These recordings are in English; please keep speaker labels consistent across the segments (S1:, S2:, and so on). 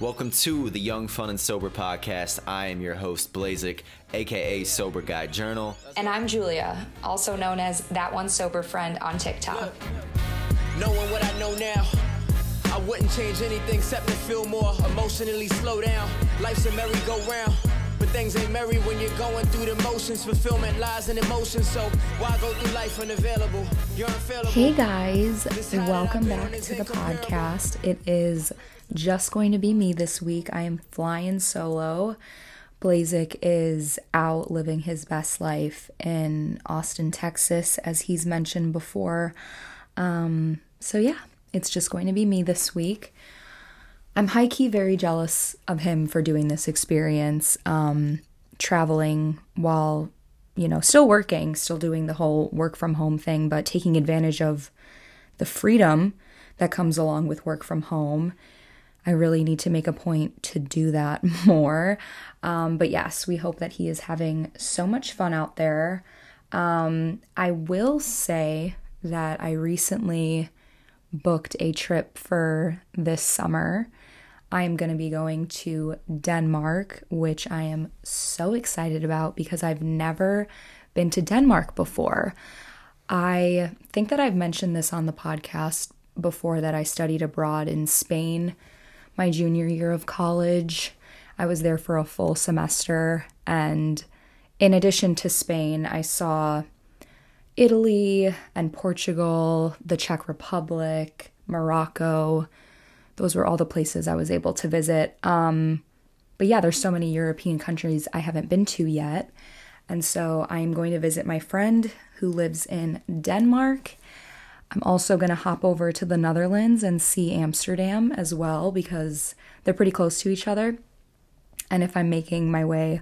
S1: Welcome to the Young, Fun, and Sober podcast. I am your host, Blazik, aka Sober Guy Journal.
S2: And I'm Julia, also known as That One Sober Friend on TikTok.
S3: Knowing what I know now, I wouldn't change anything except to feel more emotionally slow down. Life's a merry-go-round. Things ain't merry when you're going through the motions. Fulfillment lies in emotion. So why go through life unavailable? You're unfailable.
S4: Hey guys, welcome back to the podcast. It is just going to be me this week. I am flying solo. Blazik is out living his best life in Austin, Texas, as he's mentioned before. Um, so, yeah, it's just going to be me this week. I'm high key very jealous of him for doing this experience, um, traveling while, you know, still working, still doing the whole work from home thing, but taking advantage of the freedom that comes along with work from home I really need to make a point to do that more. Um, but yes, we hope that he is having so much fun out there. Um, I will say that I recently booked a trip for this summer. I am going to be going to Denmark, which I am so excited about because I've never been to Denmark before. I think that I've mentioned this on the podcast before that I studied abroad in Spain my junior year of college. I was there for a full semester. And in addition to Spain, I saw Italy and Portugal, the Czech Republic, Morocco. Those were all the places I was able to visit. Um, but yeah, there's so many European countries I haven't been to yet. And so I'm going to visit my friend who lives in Denmark I'm also going to hop over to the Netherlands and see Amsterdam as well because they're pretty close to each other. And if I'm making my way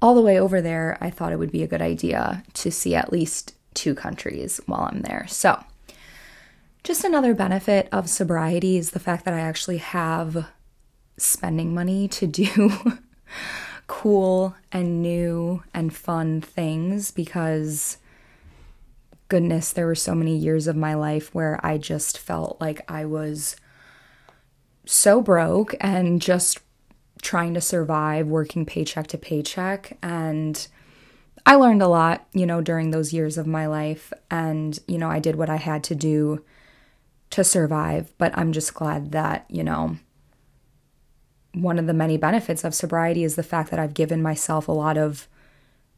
S4: all the way over there, I thought it would be a good idea to see at least two countries while I'm there. So, just another benefit of sobriety is the fact that I actually have spending money to do cool and new and fun things because goodness, there were so many years of my life where I just felt like I was so broke and just trying to survive, working paycheck to paycheck. And I learned a lot, you know, during those years of my life. And, you know, I did what I had to do to survive. But I'm just glad that, you know, one of the many benefits of sobriety is the fact that I've given myself a lot of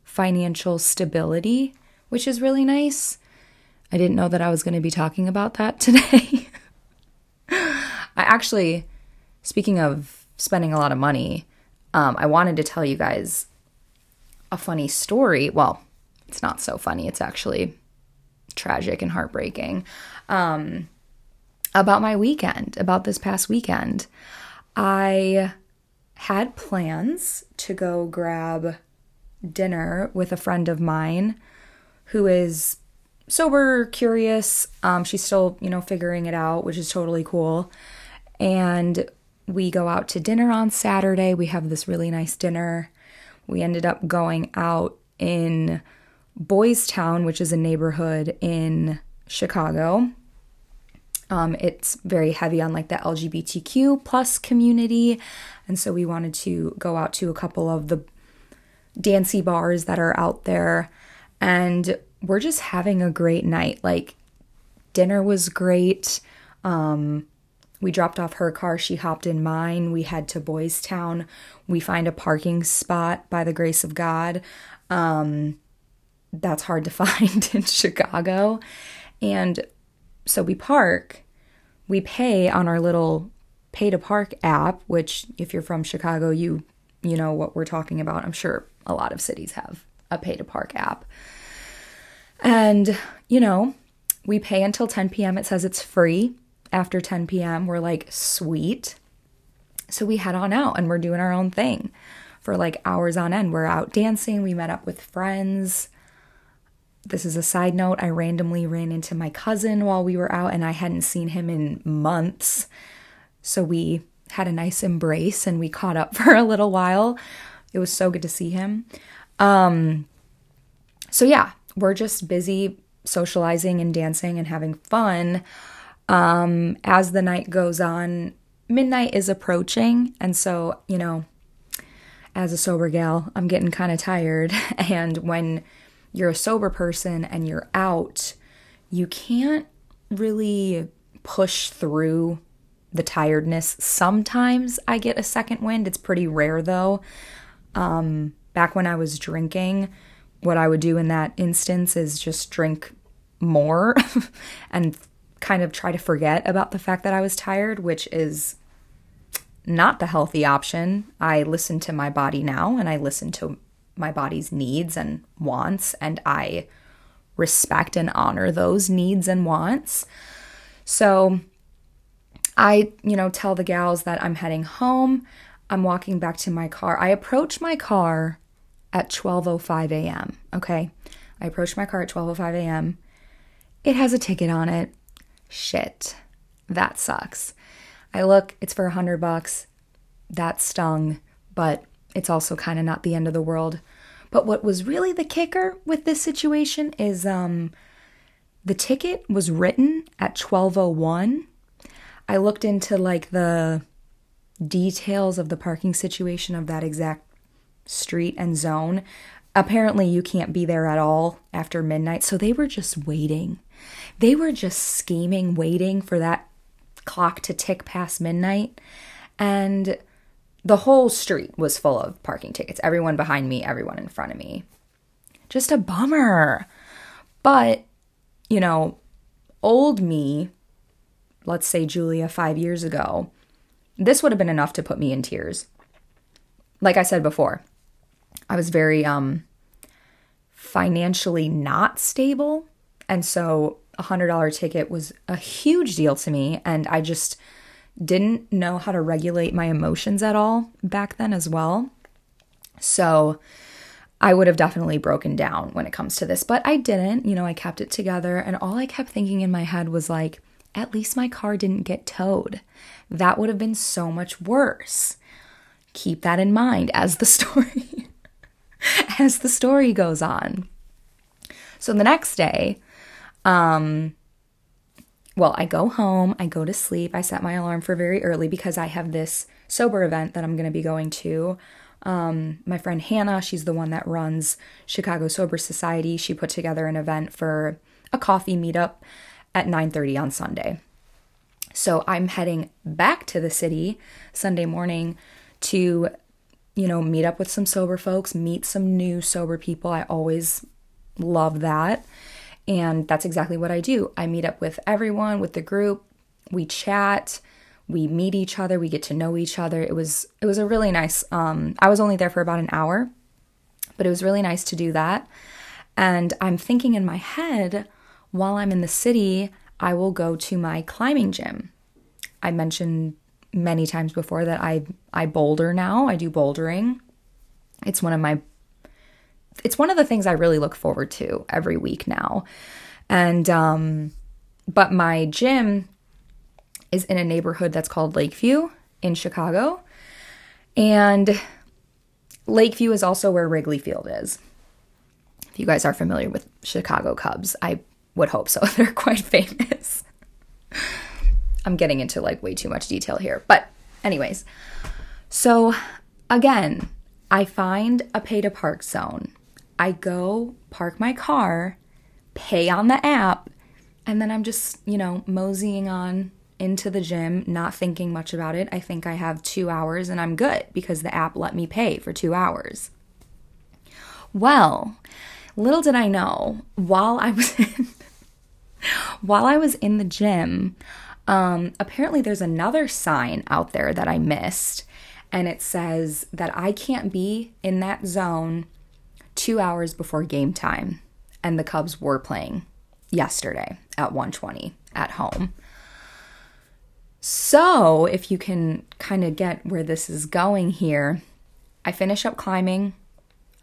S4: financial stability, which is really nice. I didn't know that I was going to be talking about that today. I actually, speaking of spending a lot of money, um, I wanted to tell you guys a funny story. Well, it's not so funny, it's actually tragic and heartbreaking. Um, about my weekend, about this past weekend. I had plans to go grab dinner with a friend of mine who is sober, curious. Um, she's still, you know, figuring it out, which is totally cool. And we go out to dinner on Saturday. We have this really nice dinner. We ended up going out in Boys Town, which is a neighborhood in Chicago. Um, it's very heavy on like the LGBTQ plus community, and so we wanted to go out to a couple of the dancey bars that are out there. And we're just having a great night. Like dinner was great. Um, we dropped off her car, she hopped in mine. We head to Boys Town. We find a parking spot by the grace of God. Um, that's hard to find in Chicago. And so we park, we pay on our little pay to park app, which if you're from Chicago, you you know what we're talking about. I'm sure a lot of cities have a pay to park app. And, you know, we pay until 10 p.m. It says it's free. After 10 p.m., we're like, sweet. So we head on out and we're doing our own thing for like hours on end. We're out dancing. We met up with friends. This is a side note. I randomly ran into my cousin while we were out and I hadn't seen him in months. So we had a nice embrace and we caught up for a little while. It was so good to see him. Um, so yeah, we're just busy socializing and dancing and having fun. Um, as the night goes on, midnight is approaching. And so, you know, as a sober gal, I'm getting kind of tired. And when you're a sober person and you're out, you can't really push through the tiredness. Sometimes I get a second wind. It's pretty rare though. Um, back when I was drinking, what I would do in that instance is just drink more and kind of try to forget about the fact that I was tired, which is not the healthy option. I listen to my body now and I listen to my body's needs and wants, and I respect and honor those needs and wants. So I, you know, tell the gals that I'm heading home. I'm walking back to my car. I approach my car at 12:05 a.m., okay? I approach my car at 12:05 a.m. It has a ticket on it. Shit. That sucks. I look, it's for a 100 bucks. That stung, but it's also kind of not the end of the world. But what was really the kicker with this situation is um the ticket was written at 1201. I looked into like the details of the parking situation of that exact street and zone. Apparently, you can't be there at all after midnight. So they were just waiting. They were just scheming, waiting for that clock to tick past midnight. And the whole street was full of parking tickets. Everyone behind me, everyone in front of me. Just a bummer. But you know, old me, let's say Julia five years ago, this would have been enough to put me in tears. Like I said before, I was very um financially not stable. And so a hundred dollar ticket was a huge deal to me. And I just didn't know how to regulate my emotions at all back then as well. So I would have definitely broken down when it comes to this, but I didn't. You know, I kept it together, and all I kept thinking in my head was like, at least my car didn't get towed. That would have been so much worse. Keep that in mind as the story as the story goes on. So the next day, um well, I go home, I go to sleep. I set my alarm for very early because I have this sober event that I'm going to be going to um, my friend Hannah, she's the one that runs Chicago Sober Society. She put together an event for a coffee meetup at 9:30 on Sunday. So I'm heading back to the city Sunday morning to you know, meet up with some sober folks, meet some new sober people. I always love that. And that's exactly what I do. I meet up with everyone, with the group, we chat, we meet each other. We get to know each other. It was it was a really nice um i was only there for about an hour but it was really nice to do that. And i'm thinking in my head while i'm in the city i will go to my climbing gym. I mentioned many times before that i i boulder now. I do bouldering. It's one of my it's one of the things i really look forward to every week now and um but my gym is in a neighborhood that's called Lakeview in Chicago. And Lakeview is also where Wrigley Field is. If you guys are familiar with Chicago Cubs, I would hope so. They're quite famous. I'm getting into like way too much detail here. But, anyways, so again, I find a pay to park zone. I go park my car, pay on the app, and then I'm just, you know, moseying on into the gym, not thinking much about it. I think I have two hours and I'm good because the app let me pay for two hours. Well, little did I know, while I was in, while I was in the gym, um, apparently there's another sign out there that I missed, and it says that I can't be in that zone two hours before game time, and the Cubs were playing yesterday at 120 at home. So, if you can kind of get where this is going here, I finish up climbing.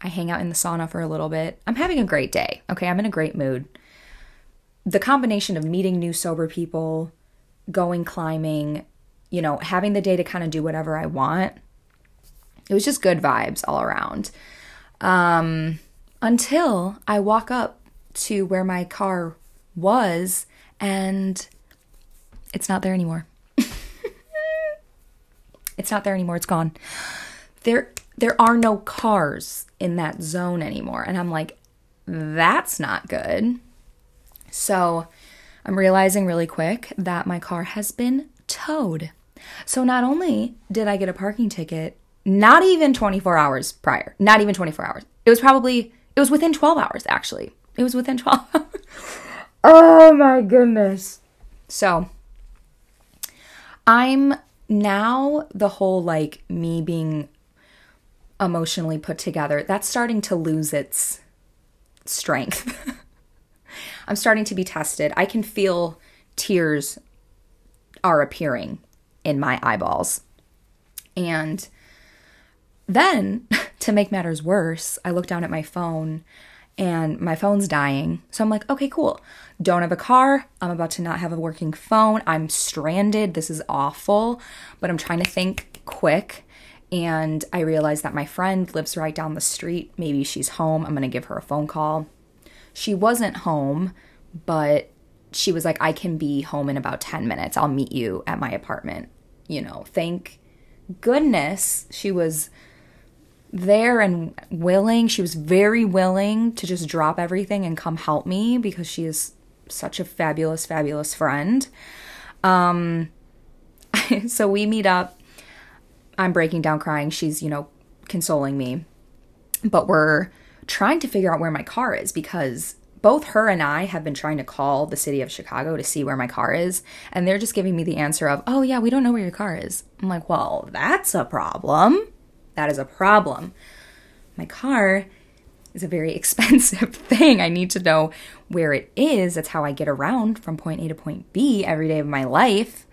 S4: I hang out in the sauna for a little bit. I'm having a great day. Okay, I'm in a great mood. The combination of meeting new sober people, going climbing, you know, having the day to kind of do whatever I want. It was just good vibes all around. Um, until I walk up to where my car was and it's not there anymore. It's not there anymore. It's gone. There there are no cars in that zone anymore. And I'm like, that's not good. So I'm realizing really quick that my car has been towed. So not only did I get a parking ticket, not even 24 hours prior, not even 24 hours. It was probably, it was within 12 hours actually. It was within 12 hours. oh my goodness. So I'm now the whole like me being emotionally put together, that's starting to lose its strength. I'm starting to be tested. I can feel tears are appearing in my eyeballs. And then, to make matters worse, I look down at my phone and my phone's dying. So I'm like, okay, cool. Don't have a car. I'm about to not have a working phone. I'm stranded. This is awful. But I'm trying to think quick. And I realize that my friend lives right down the street. Maybe she's home. I'm going to give her a phone call. She wasn't home, but she was like, I can be home in about 10 minutes. I'll meet you at my apartment. You know, thank goodness she was there and willing. She was very willing to just drop everything and come help me because she is such a fabulous, fabulous friend. Um, so we meet up. I'm breaking down crying. She's, you know, consoling me. But we're trying to figure out where my car is because both her and I have been trying to call the city of Chicago to see where my car is. And they're just giving me the answer of, oh, yeah, we don't know where your car is. I'm like, well, that's a problem. That is a problem. My car is a very expensive thing. I need to know where it is. That's how I get around from point A to point B every day of my life.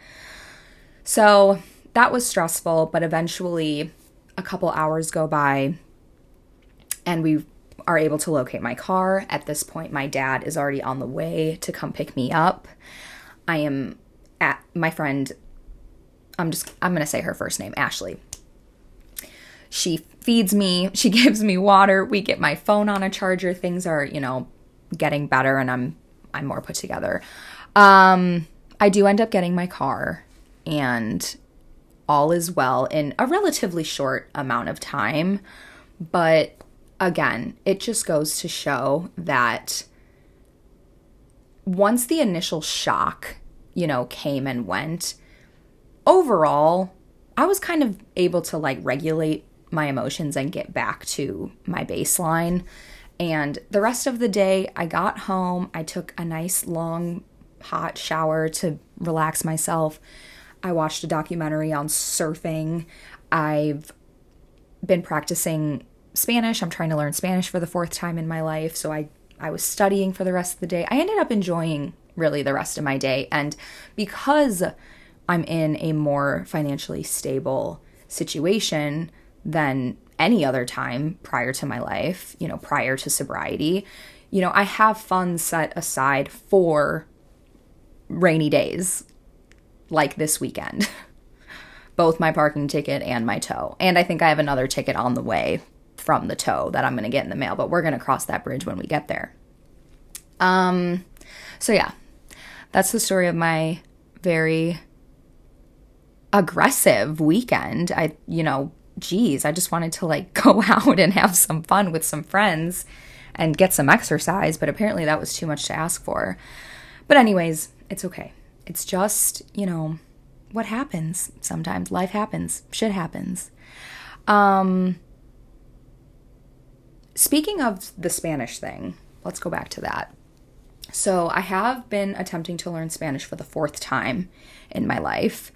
S4: So that was stressful, but eventually a couple hours go by and we are able to locate my car. At this point, my dad is already on the way to come pick me up. I am at my friend, I'm just, I'm going to say her first name, Ashley. She feeds me, she gives me water, we get my phone on a charger. Things are, you know, getting better and I'm I'm more put together. Um I do end up getting my car and all is well in a relatively short amount of time, but again, it just goes to show that once the initial shock, you know, came and went, overall, I was kind of able to like regulate my emotions and get back to my baseline. And the rest of the day, I got home. I took a nice long hot shower to relax myself. I watched a documentary on surfing. I've been practicing Spanish. I'm trying to learn Spanish for the fourth time in my life. So I, I was studying for the rest of the day. I ended up enjoying really the rest of my day. And because I'm in a more financially stable situation, than any other time prior to my life, you know, prior to sobriety. You know, I have funds set aside for rainy days like this weekend. Both my parking ticket and my tow. And I think I have another ticket on the way from the tow that I'm going to get in the mail, but we're going to cross that bridge when we get there. Um so yeah. That's the story of my very aggressive weekend. I you know, geez, I just wanted to like go out and have some fun with some friends and get some exercise, but apparently that was too much to ask for. But, anyways, it's okay. It's just, you know, what happens sometimes. Life happens, shit happens. Um, speaking of the Spanish thing, let's go back to that. So, I have been attempting to learn Spanish for the fourth time in my life.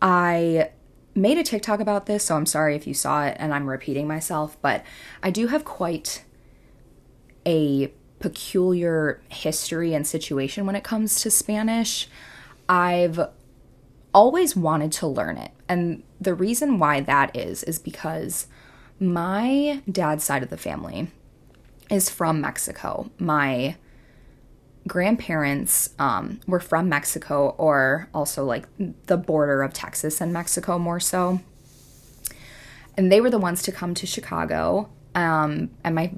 S4: I made a TikTok about this, so I'm sorry if you saw it and I'm repeating myself, but I do have quite a peculiar history and situation when it comes to Spanish. I've always wanted to learn it. And the reason why that is, is because my dad's side of the family is from Mexico. My grandparents um, were from Mexico or also like the border of Texas and Mexico more so. And they were the ones to come to Chicago. Um, and my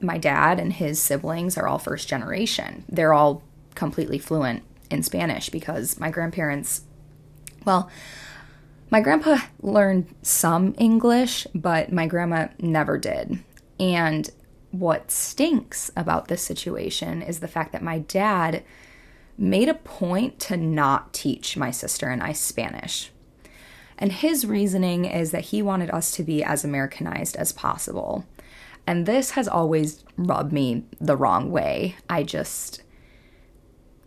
S4: my dad and his siblings are all first generation. They're all completely fluent in Spanish because my grandparents, well, My grandpa learned some English, but my grandma never did. And what stinks about this situation is the fact that my dad made a point to not teach my sister and I Spanish. And his reasoning is that he wanted us to be as Americanized as possible. And this has always rubbed me the wrong way. I just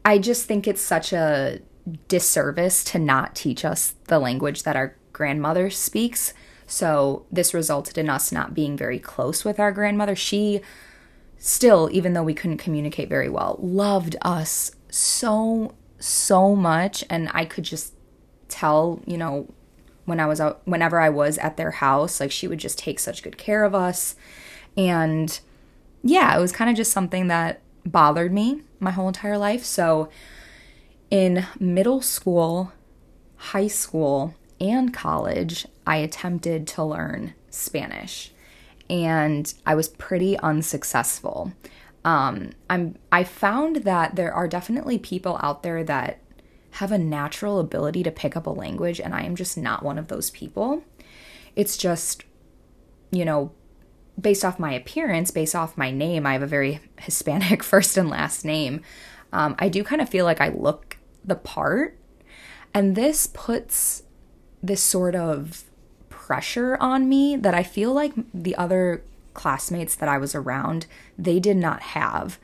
S4: I just think it's such a disservice to not teach us the language that our grandmother speaks. So this resulted in us not being very close with our grandmother. She still, even though we couldn't communicate very well, loved us so, so much. And I could just tell, you know, when I was out, whenever I was at their house, like she would just take such good care of us. And yeah, it was kind of just something that bothered me my whole entire life. So in middle school, high school, and college, I attempted to learn Spanish and I was pretty unsuccessful. Um, I'm I found that there are definitely people out there that have a natural ability to pick up a language, and I am just not one of those people. It's just, you know, based off my appearance, based off my name, I have a very Hispanic first and last name. Um, I do kind of feel like I look the part, and this puts this sort of pressure on me that I feel like the other classmates that I was around, they did not have.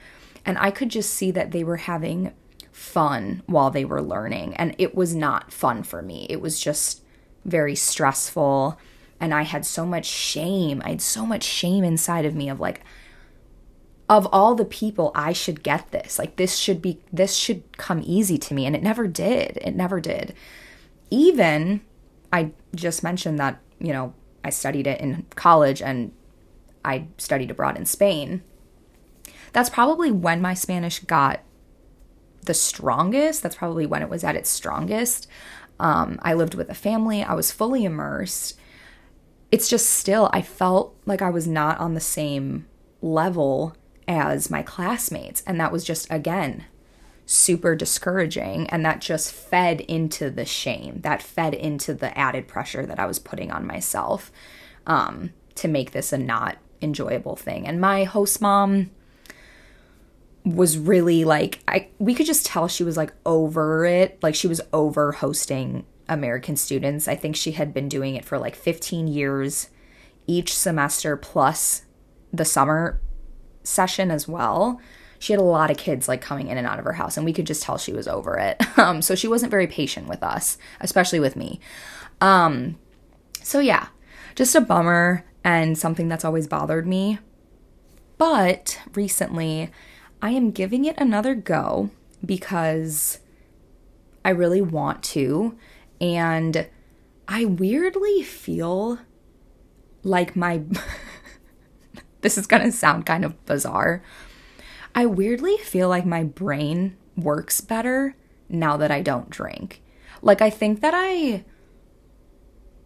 S4: And I could just see that they were having fun while they were learning. And it was not fun for me. It was just very stressful. And I had so much shame. I had so much shame inside of me of like, of all the people, I should get this. Like, this should be, this should come easy to me. And it never did. It never did. Even I just mentioned that, you know, I studied it in college and I studied abroad in Spain. That's probably when my Spanish got the strongest. That's probably when it was at its strongest. Um, I lived with a family, I was fully immersed. It's just still, I felt like I was not on the same level as my classmates. And that was just, again, super discouraging and that just fed into the shame that fed into the added pressure that i was putting on myself um, to make this a not enjoyable thing. And my host mom was really like i we could just tell she was like over it. Like she was over hosting american students. I think she had been doing it for like 15 years each semester plus the summer session as well she had a lot of kids like coming in and out of her house and we could just tell she was over it. Um, so she wasn't very patient with us especially with me. Um, so yeah just a bummer and something that's always bothered me. But recently i am giving it another go because i really want to and i weirdly feel like my this is going to sound kind of bizarre I weirdly feel like my brain works better now that I don't drink. Like, I think that I.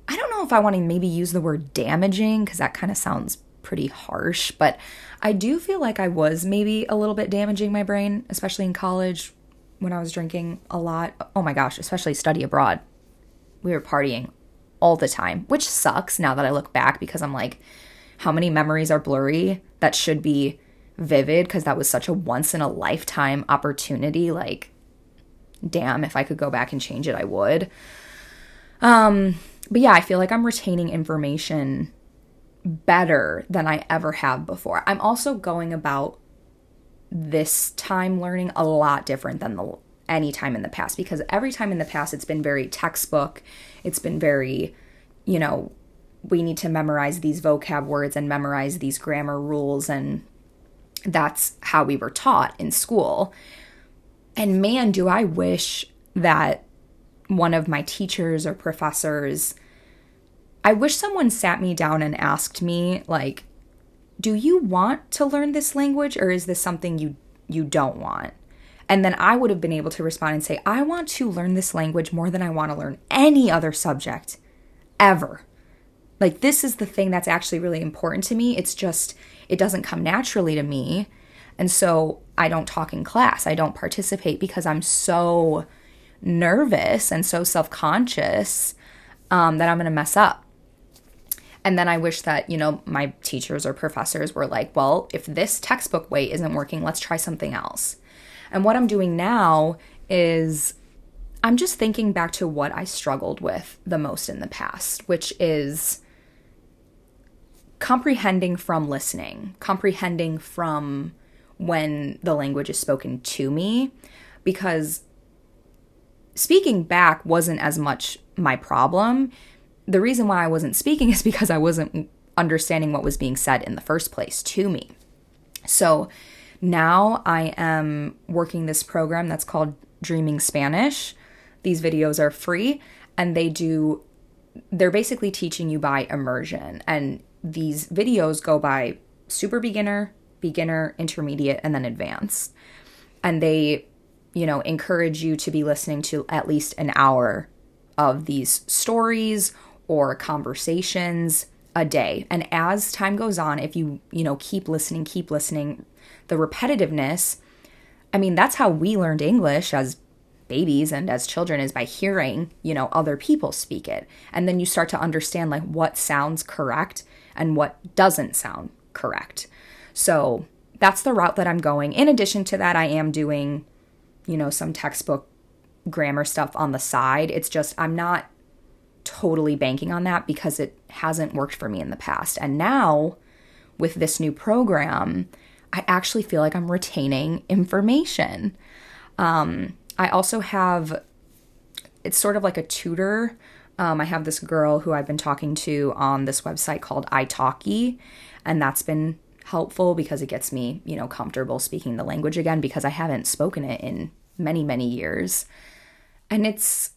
S4: I don't know if I want to maybe use the word damaging because that kind of sounds pretty harsh, but I do feel like I was maybe a little bit damaging my brain, especially in college when I was drinking a lot. Oh my gosh, especially study abroad. We were partying all the time, which sucks now that I look back because I'm like, how many memories are blurry that should be vivid because that was such a once in a lifetime opportunity. Like, damn, if I could go back and change it, I would. Um, but yeah, I feel like I'm retaining information better than I ever have before. I'm also going about this time learning a lot different than the any time in the past because every time in the past it's been very textbook. It's been very, you know, we need to memorize these vocab words and memorize these grammar rules and that's how we were taught in school. And man, do I wish that one of my teachers or professors, I wish someone sat me down and asked me, like, do you want to learn this language or is this something you you don't want? And then I would have been able to respond and say, I want to learn this language more than I want to learn any other subject ever. Like, this is the thing that's actually really important to me. It's just, it doesn't come naturally to me. And so I don't talk in class. I don't participate because I'm so nervous and so self conscious um, that I'm going to mess up. And then I wish that, you know, my teachers or professors were like, well, if this textbook way isn't working, let's try something else. And what I'm doing now is I'm just thinking back to what I struggled with the most in the past, which is comprehending from listening, comprehending from when the language is spoken to me, because speaking back wasn't as much my problem the reason why I wasn't speaking is because I wasn't understanding what was being said in the first place to me. So now I am working this program that's called Dreaming Spanish. These videos are free and they do, they're basically teaching you by immersion. And these videos go by super beginner, beginner, intermediate, and then advanced. And they, you know, encourage you to be listening to at least an hour of these stories or conversations a day. And as time goes on, if you, you know, keep listening, keep listening, the repetitiveness, I mean, that's how we learned English as babies and as children is by hearing, you know, other people speak it. And then you start to understand like what sounds correct and what doesn't sound correct. So, that's the route that I'm going. In addition to that, I am doing, you know, some textbook grammar stuff on the side. It's just I'm not totally banking on that because it hasn't worked for me in the past. And now with this new program, I actually feel like I'm retaining information. Um, I also have, it's sort of like a tutor. Um, I have this girl who I've been talking to on this website called italki, and that's been helpful because it gets me, you know, comfortable speaking the language again because I haven't spoken it in many, many years. And it's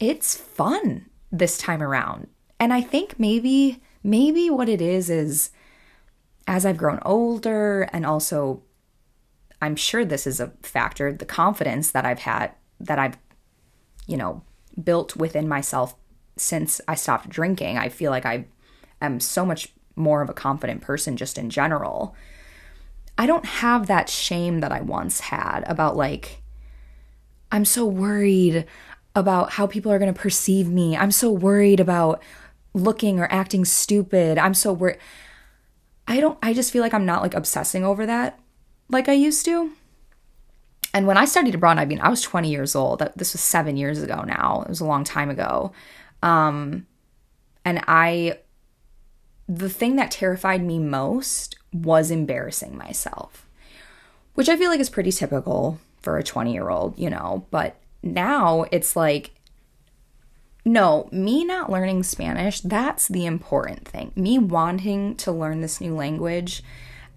S4: it's fun this time around. And I think maybe maybe what it is is as I've grown older and also I'm sure this is a factor the confidence that I've had that I've you know built within myself since I stopped drinking. I feel like I am so much more of a confident person just in general. I don't have that shame that I once had about like I'm so worried about how people are going to perceive me. I'm so worried about looking or acting stupid. I'm so worried. I don't, I just feel like I'm not like obsessing over that like I used to. And when I studied abroad, I mean, I was 20 years old. This was seven years ago now. It was a long time ago. Um, and I, the thing that terrified me most was embarrassing myself, which I feel like is pretty typical for a 20 year old, you know, but now it's like, no, me not learning Spanish, that's the important thing. Me wanting to learn this new language.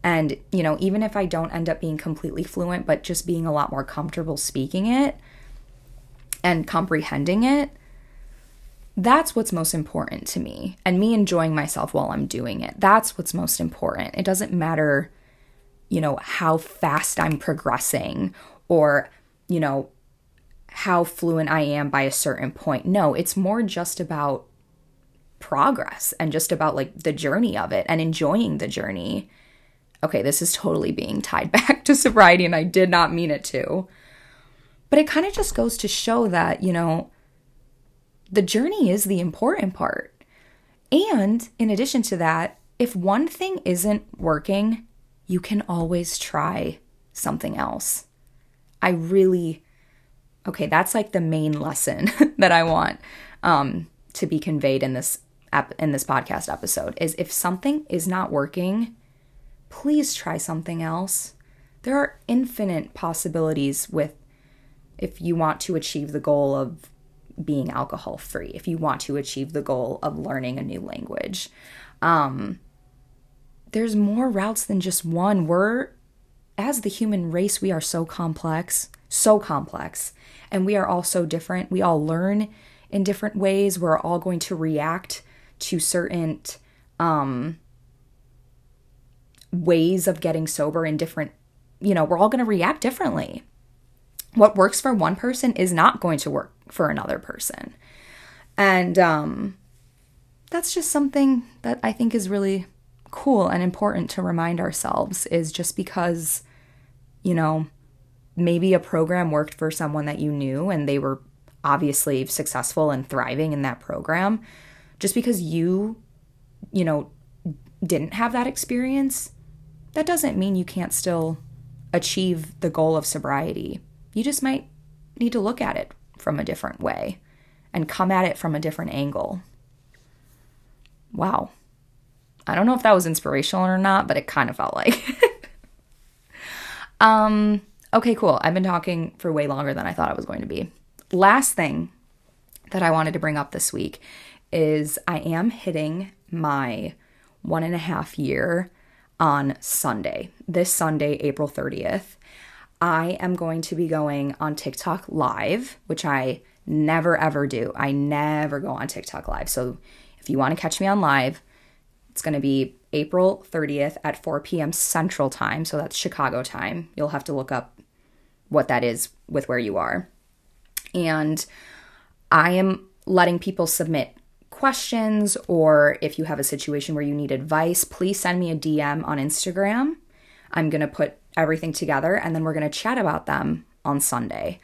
S4: And, you know, even if I don't end up being completely fluent, but just being a lot more comfortable speaking it and comprehending it, that's what's most important to me. And me enjoying myself while I'm doing it. That's what's most important. It doesn't matter, you know, how fast I'm progressing or, you know, how fluent I am by a certain point. No, it's more just about progress and just about like the journey of it and enjoying the journey. Okay, this is totally being tied back to sobriety and I did not mean it to. But it kind of just goes to show that, you know, the journey is the important part. And in addition to that, if one thing isn't working, you can always try something else. I really okay, that's like the main lesson that I want um, to be conveyed in this ep- in this podcast episode is if something is not working, please try something else. There are infinite possibilities with if you want to achieve the goal of being alcohol free, if you want to achieve the goal of learning a new language. Um, there's more routes than just one. We're, as the human race, we are so complex, so complex and we are all so different. We all learn in different ways. We're all going to react to certain um, ways of getting sober in different, you know, we're all going to react differently. What works for one person is not going to work for another person. And um, that's just something that I think is really cool and important to remind ourselves is just because, you know, maybe a program worked for someone that you knew and they were obviously successful and thriving in that program, just because you, you know, didn't have that experience, that doesn't mean you can't still achieve the goal of sobriety. You just might need to look at it from a different way and come at it from a different angle. Wow. I don't know if that was inspirational or not, but it kind of felt like. um okay, cool. I've been talking for way longer than I thought I was going to be. Last thing that I wanted to bring up this week is I am hitting my one and a half year on Sunday. This Sunday, April 30th. I am going to be going on TikTok live, which I never ever do. I never go on TikTok live. So if you want to catch me on live, it's going to be April 30th at 4 p.m. Central Time. So that's Chicago time. You'll have to look up what that is with where you are. And I am letting people submit questions or if you have a situation where you need advice, please send me a DM on Instagram. I'm going to put everything together and then we're going to chat about them on Sunday.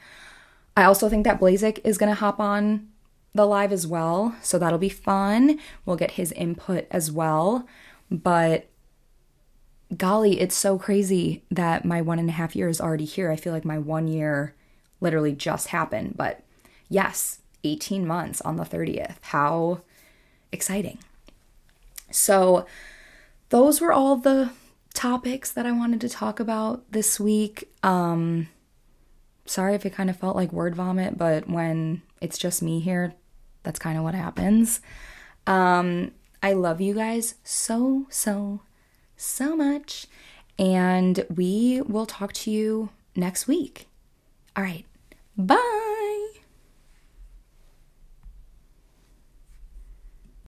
S4: I also think that Blazik is going to hop on the live as well, so that'll be fun. We'll get his input as well. But golly, it's so crazy that my one and a half year is already here. I feel like my one year literally just happened. But yes, 18 months on the 30th. How exciting. So, those were all the topics that I wanted to talk about this week. Um, sorry if it kind of felt like word vomit, but when it's just me here, that's kind of what happens. Um, I love you guys so, so, so much. And we will talk to you next week. All right. Bye.